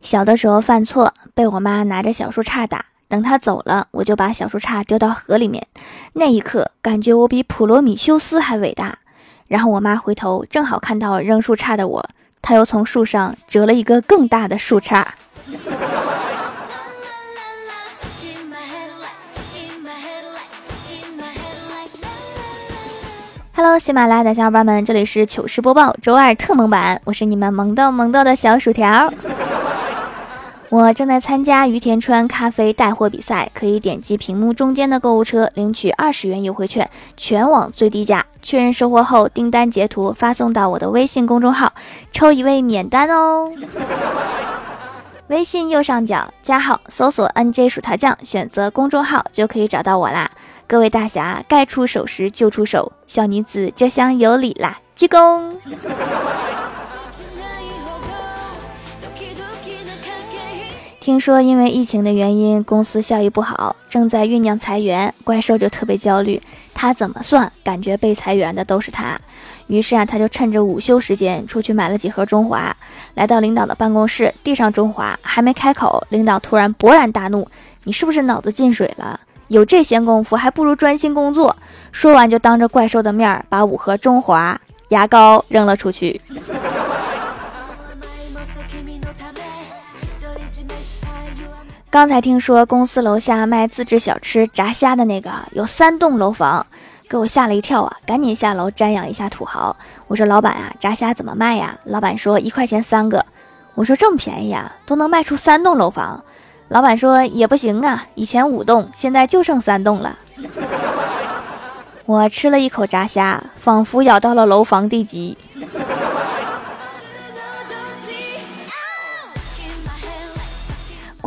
小的时候犯错，被我妈拿着小树杈打。等她走了，我就把小树杈丢到河里面。那一刻，感觉我比普罗米修斯还伟大。然后我妈回头，正好看到扔树杈的我，她又从树上折了一个更大的树杈。Hello，喜马拉雅的小伙伴们，这里是糗事播报周二特萌版，我是你们萌豆萌豆的小薯条。我正在参加于田川咖啡带货比赛，可以点击屏幕中间的购物车领取二十元优惠券，全网最低价。确认收货后，订单截图发送到我的微信公众号，抽一位免单哦。微信右上角加号，搜索 NJ 薯条酱，选择公众号就可以找到我啦。各位大侠，该出手时就出手，小女子这厢有礼啦，鞠躬。听说因为疫情的原因，公司效益不好，正在酝酿裁员，怪兽就特别焦虑。他怎么算，感觉被裁员的都是他。于是啊，他就趁着午休时间出去买了几盒中华，来到领导的办公室，递上中华，还没开口，领导突然勃然大怒：“你是不是脑子进水了？”有这闲工夫，还不如专心工作。说完，就当着怪兽的面把五盒中华牙膏扔了出去。刚才听说公司楼下卖自制小吃炸虾的那个有三栋楼房，给我吓了一跳啊！赶紧下楼瞻仰一下土豪。我说老板啊，炸虾怎么卖呀？老板说一块钱三个。我说这么便宜啊，都能卖出三栋楼房。老板说也不行啊，以前五栋，现在就剩三栋了。我吃了一口炸虾，仿佛咬到了楼房地基。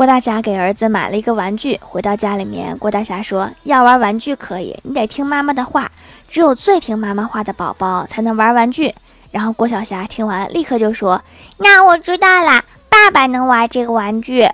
郭大侠给儿子买了一个玩具，回到家里面，郭大侠说要玩玩具可以，你得听妈妈的话，只有最听妈妈话的宝宝才能玩玩具。然后郭小霞听完，立刻就说：“那我知道啦，爸爸能玩这个玩具。”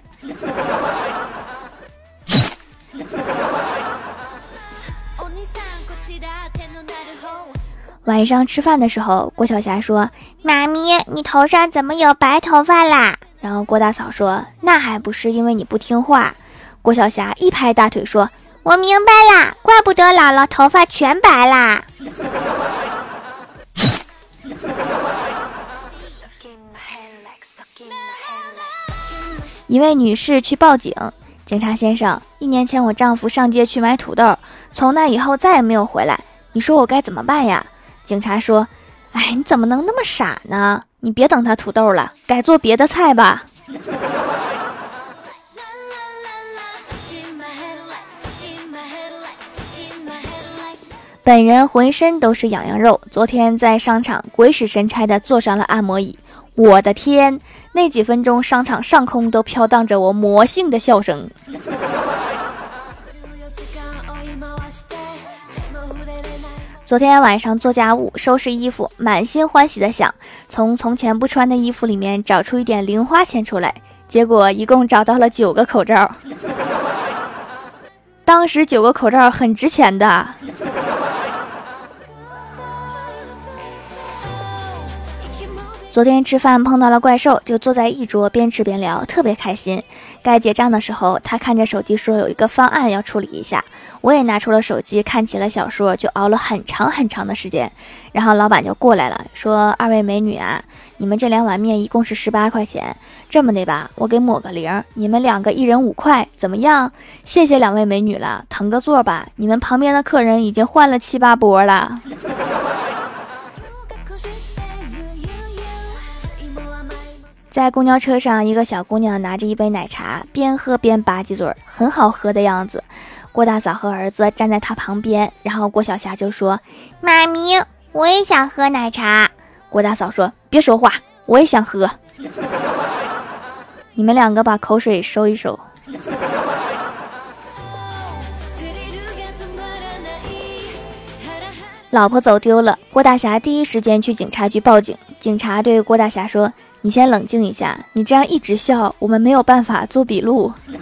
晚上吃饭的时候，郭晓霞说：“妈咪，你头上怎么有白头发啦？”然后郭大嫂说：“那还不是因为你不听话。”郭晓霞一拍大腿说：“我明白啦，怪不得姥姥头发全白啦。”一位女士去报警，警察先生，一年前我丈夫上街去买土豆，从那以后再也没有回来，你说我该怎么办呀？警察说：“哎，你怎么能那么傻呢？你别等他土豆了，改做别的菜吧。”本人浑身都是痒痒肉，昨天在商场鬼使神差的坐上了按摩椅。我的天，那几分钟商场上空都飘荡着我魔性的笑声。昨天晚上做家务，收拾衣服，满心欢喜的想从从前不穿的衣服里面找出一点零花钱出来，结果一共找到了九个口罩。当时九个口罩很值钱的。昨天吃饭碰到了怪兽，就坐在一桌边吃边聊，特别开心。该结账的时候，他看着手机说有一个方案要处理一下，我也拿出了手机看起了小说，就熬了很长很长的时间。然后老板就过来了，说：“二位美女啊，你们这两碗面一共是十八块钱，这么的吧，我给抹个零，你们两个一人五块，怎么样？谢谢两位美女了，腾个座吧，你们旁边的客人已经换了七八波了。”在公交车上，一个小姑娘拿着一杯奶茶，边喝边吧唧嘴，很好喝的样子。郭大嫂和儿子站在她旁边，然后郭小霞就说：“妈咪，我也想喝奶茶。”郭大嫂说：“别说话，我也想喝。你们两个把口水收一收。”老婆走丢了，郭大侠第一时间去警察局报警。警察对郭大侠说。你先冷静一下，你这样一直笑，我们没有办法做笔录。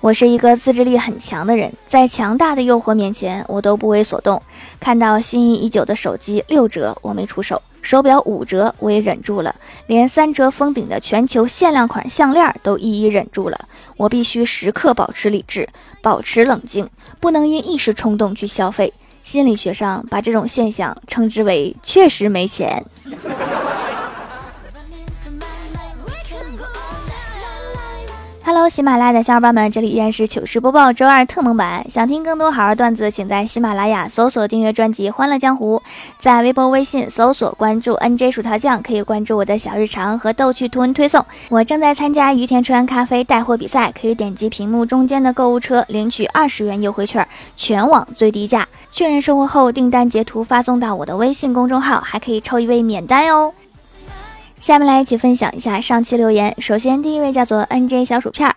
我是一个自制力很强的人，在强大的诱惑面前，我都不为所动。看到心仪已久的手机六折，我没出手；手表五折，我也忍住了；连三折封顶的全球限量款项链都一一忍住了。我必须时刻保持理智，保持冷静，不能因一时冲动去消费。心理学上把这种现象称之为“确实没钱”。Hello，喜马拉雅的小伙伴们，这里依然是糗事播报周二特蒙版。想听更多好玩段子，请在喜马拉雅搜索订阅专辑《欢乐江湖》，在微博、微信搜索关注 NJ 薯条酱，可以关注我的小日常和逗趣图文推送。我正在参加于田川咖啡带货比赛，可以点击屏幕中间的购物车领取二十元优惠券，全网最低价。确认收货后，订单截图发送到我的微信公众号，还可以抽一位免单哦。下面来一起分享一下上期留言。首先，第一位叫做 N J 小薯片儿。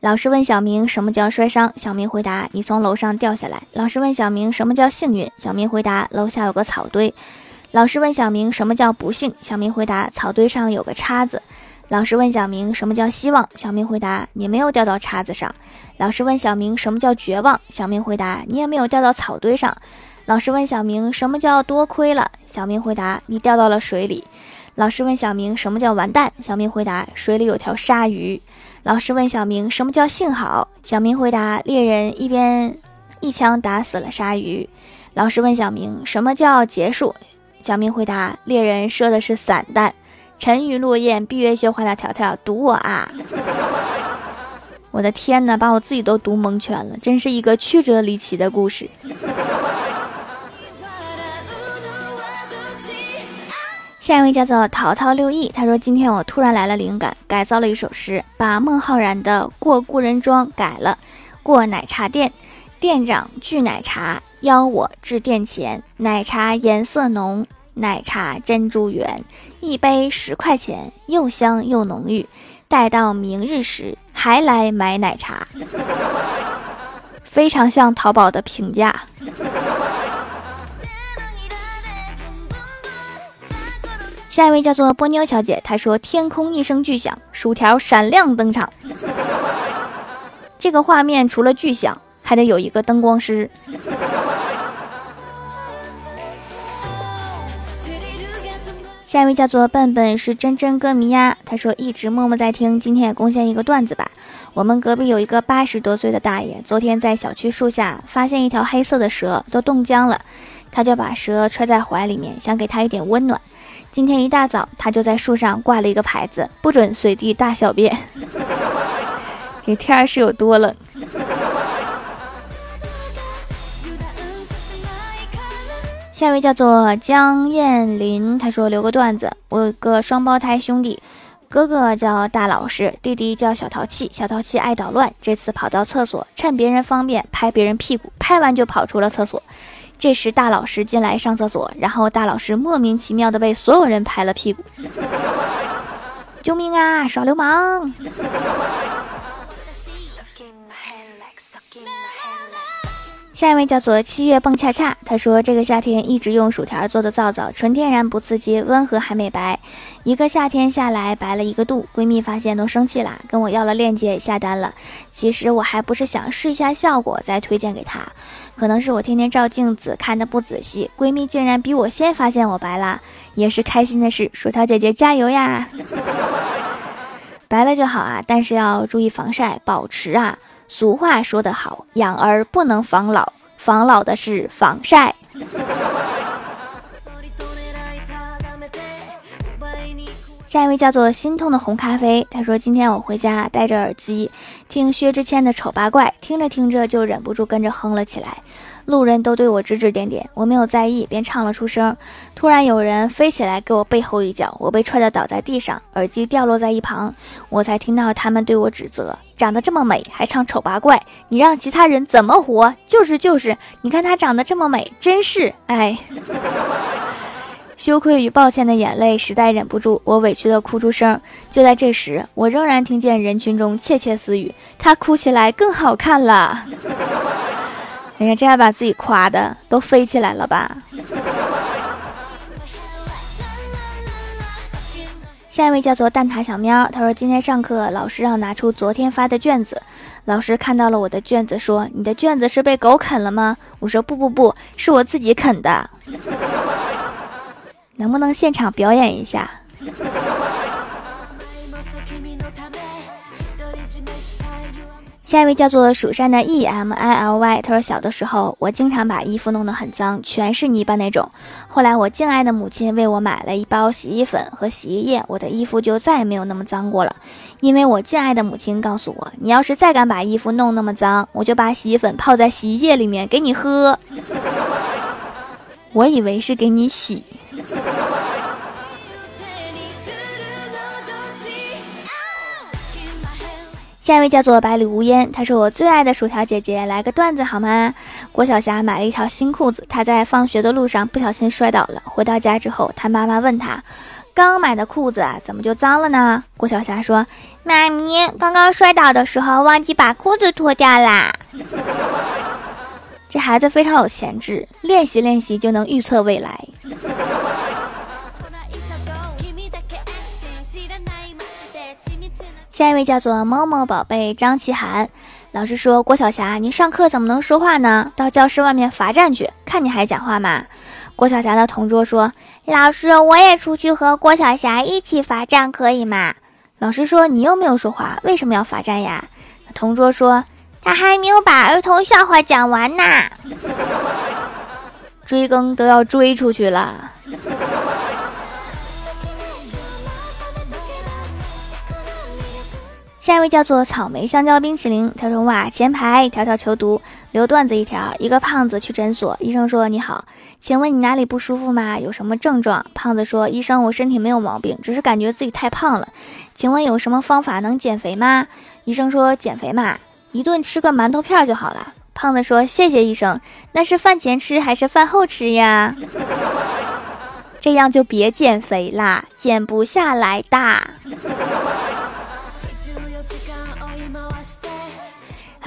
老师问小明什么叫摔伤，小明回答：你从楼上掉下来。老师问小明什么叫幸运，小明回答：楼下有个草堆。老师问小明什么叫不幸，小明回答：草堆上有个叉子。老师问小明什么叫希望，小明回答：你没有掉到叉子上。老师问小明什么叫绝望，小明回答：你也没有掉到草堆上。老师问小明什么叫多亏了，小明回答：你掉到了水里。老师问小明什么叫完蛋，小明回答水里有条鲨鱼。老师问小明什么叫幸好，小明回答猎人一边一枪打死了鲨鱼。老师问小明什么叫结束，小明回答猎人射的是散弹。沉鱼落雁，闭月羞花的条条读我啊！我的天哪，把我自己都读蒙圈了，真是一个曲折离奇的故事。下一位叫做淘淘六亿，他说：“今天我突然来了灵感，改造了一首诗，把孟浩然的《过故人庄》改了。过奶茶店，店长拒奶茶，邀我至店前。奶茶颜色浓，奶茶珍珠圆，一杯十块钱，又香又浓郁。待到明日时，还来买奶茶。非常像淘宝的评价。”下一位叫做波妞小姐，她说：“天空一声巨响，薯条闪亮登场。这个画面除了巨响，还得有一个灯光师。”下一位叫做笨笨是真真歌迷呀，他说一直默默在听，今天也贡献一个段子吧。我们隔壁有一个八十多岁的大爷，昨天在小区树下发现一条黑色的蛇，都冻僵了，他就把蛇揣在怀里面，想给他一点温暖。今天一大早，他就在树上挂了一个牌子，不准随地大小便。这天儿是有多冷？下一位叫做江燕林，他说留个段子：我有个双胞胎兄弟，哥哥叫大老实，弟弟叫小淘气。小淘气爱捣乱，这次跑到厕所，趁别人方便拍别人屁股，拍完就跑出了厕所。这时，大老师进来上厕所，然后大老师莫名其妙的被所有人拍了屁股。救命啊！耍流氓！下一位叫做七月蹦恰恰，他说这个夏天一直用薯条做的皂皂，纯天然不刺激，温和还美白，一个夏天下来白了一个度。闺蜜发现都生气啦，跟我要了链接也下单了。其实我还不是想试一下效果再推荐给她，可能是我天天照镜子看的不仔细，闺蜜竟然比我先发现我白了，也是开心的事。薯条姐姐加油呀！白了就好啊，但是要注意防晒，保持啊。俗话说得好，养儿不能防老，防老的是防晒。下一位叫做心痛的红咖啡，他说：“今天我回家戴着耳机听薛之谦的《丑八怪》，听着听着就忍不住跟着哼了起来。”路人都对我指指点点，我没有在意，便唱了出声。突然有人飞起来给我背后一脚，我被踹得倒在地上，耳机掉落在一旁，我才听到他们对我指责：长得这么美还唱丑八怪，你让其他人怎么活？就是就是，你看她长得这么美，真是哎。羞愧与抱歉的眼泪实在忍不住，我委屈的哭出声。就在这时，我仍然听见人群中窃窃私语：她哭起来更好看了。哎呀，这下把自己夸的都飞起来了吧！下一位叫做蛋挞小喵，他说今天上课老师让拿出昨天发的卷子，老师看到了我的卷子，说你的卷子是被狗啃了吗？我说不不不是我自己啃的，能不能现场表演一下？下一位叫做蜀山的 E M I L Y，他说小的时候我经常把衣服弄得很脏，全是泥巴那种。后来我敬爱的母亲为我买了一包洗衣粉和洗衣液，我的衣服就再也没有那么脏过了。因为我敬爱的母亲告诉我，你要是再敢把衣服弄那么脏，我就把洗衣粉泡在洗衣液里面给你喝。我以为是给你洗。下一位叫做百里无烟，他是我最爱的薯条姐姐，来个段子好吗？郭晓霞买了一条新裤子，她在放学的路上不小心摔倒了，回到家之后，她妈妈问她，刚买的裤子怎么就脏了呢？郭晓霞说，妈咪，刚刚摔倒的时候忘记把裤子脱掉啦。这孩子非常有潜质，练习练习就能预测未来。下一位叫做猫猫宝贝张启涵，老师说郭晓霞，你上课怎么能说话呢？到教室外面罚站去，看你还讲话吗？郭晓霞的同桌说，老师，我也出去和郭晓霞一起罚站可以吗？老师说，你又没有说话，为什么要罚站呀？同桌说，他还没有把儿童笑话讲完呢，追更都要追出去了。下一位叫做草莓香蕉冰淇淋，他说：“哇，前排条条求读，留段子一条。一个胖子去诊所，医生说：你好，请问你哪里不舒服吗？有什么症状？胖子说：医生，我身体没有毛病，只是感觉自己太胖了。请问有什么方法能减肥吗？医生说：减肥嘛，一顿吃个馒头片就好了。胖子说：谢谢医生，那是饭前吃还是饭后吃呀？这样就别减肥啦，减不下来的。”